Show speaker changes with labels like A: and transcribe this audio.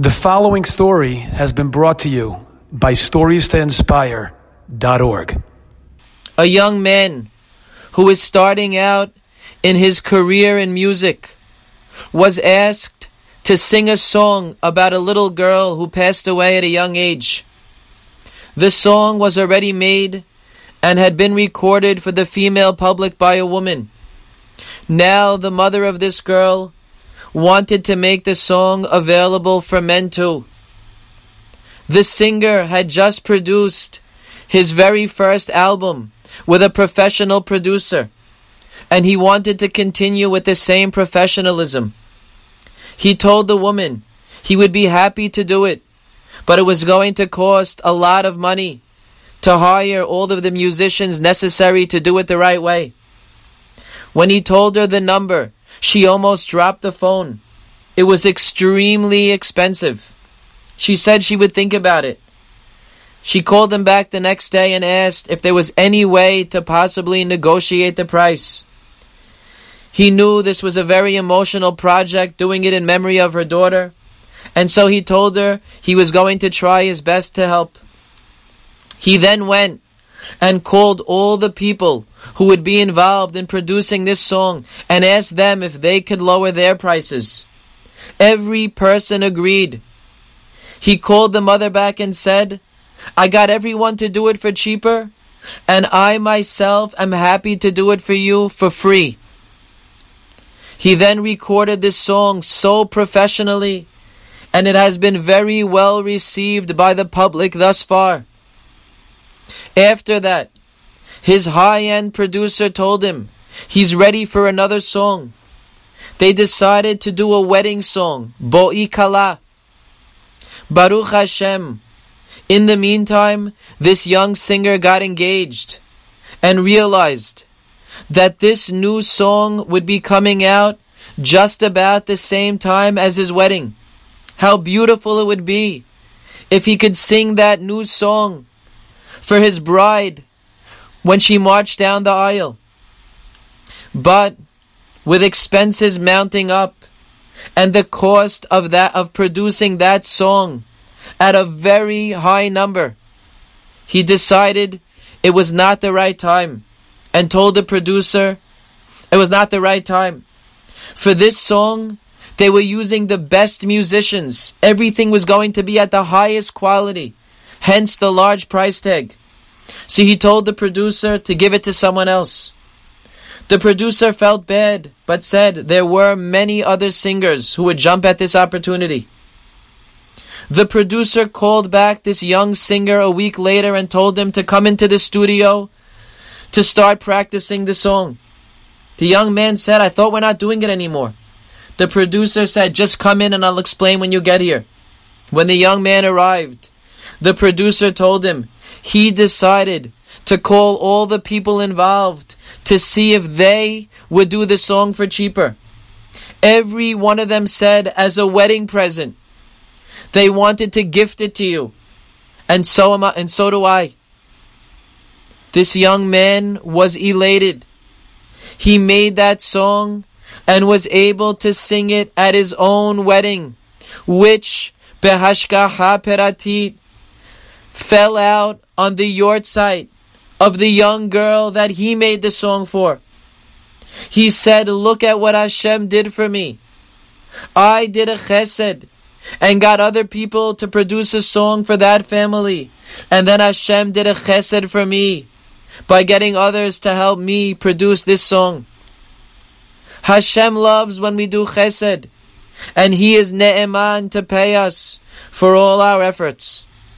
A: The following story has been brought to you by StoriesToInspire.org.
B: A young man who is starting out in his career in music was asked to sing a song about a little girl who passed away at a young age. The song was already made and had been recorded for the female public by a woman. Now the mother of this girl wanted to make the song available for men too. The singer had just produced his very first album with a professional producer, and he wanted to continue with the same professionalism. He told the woman he would be happy to do it, but it was going to cost a lot of money to hire all of the musicians necessary to do it the right way. When he told her the number, she almost dropped the phone. It was extremely expensive. She said she would think about it. She called him back the next day and asked if there was any way to possibly negotiate the price. He knew this was a very emotional project, doing it in memory of her daughter, and so he told her he was going to try his best to help. He then went and called all the people who would be involved in producing this song and asked them if they could lower their prices. Every person agreed. He called the mother back and said, I got everyone to do it for cheaper, and I myself am happy to do it for you for free. He then recorded this song so professionally, and it has been very well received by the public thus far. After that, his high end producer told him he's ready for another song. They decided to do a wedding song, Bo'i Kala. Baruch Hashem. In the meantime, this young singer got engaged and realized that this new song would be coming out just about the same time as his wedding. How beautiful it would be if he could sing that new song for his bride when she marched down the aisle. But with expenses mounting up and the cost of that of producing that song at a very high number, he decided it was not the right time and told the producer it was not the right time. For this song, they were using the best musicians. Everything was going to be at the highest quality. Hence the large price tag. So he told the producer to give it to someone else. The producer felt bad, but said there were many other singers who would jump at this opportunity. The producer called back this young singer a week later and told him to come into the studio to start practicing the song. The young man said, I thought we're not doing it anymore. The producer said, just come in and I'll explain when you get here. When the young man arrived, the producer told him, he decided to call all the people involved to see if they would do the song for cheaper. Every one of them said, as a wedding present, they wanted to gift it to you. And so am I, and so do I. This young man was elated. He made that song and was able to sing it at his own wedding, which behashgacha peratit fell out on the yahrzeit of the young girl that he made the song for. He said, Look at what Hashem did for me. I did a chesed and got other people to produce a song for that family. And then Hashem did a chesed for me by getting others to help me produce this song. Hashem loves when we do chesed, and He is ne'eman to pay us for all our efforts.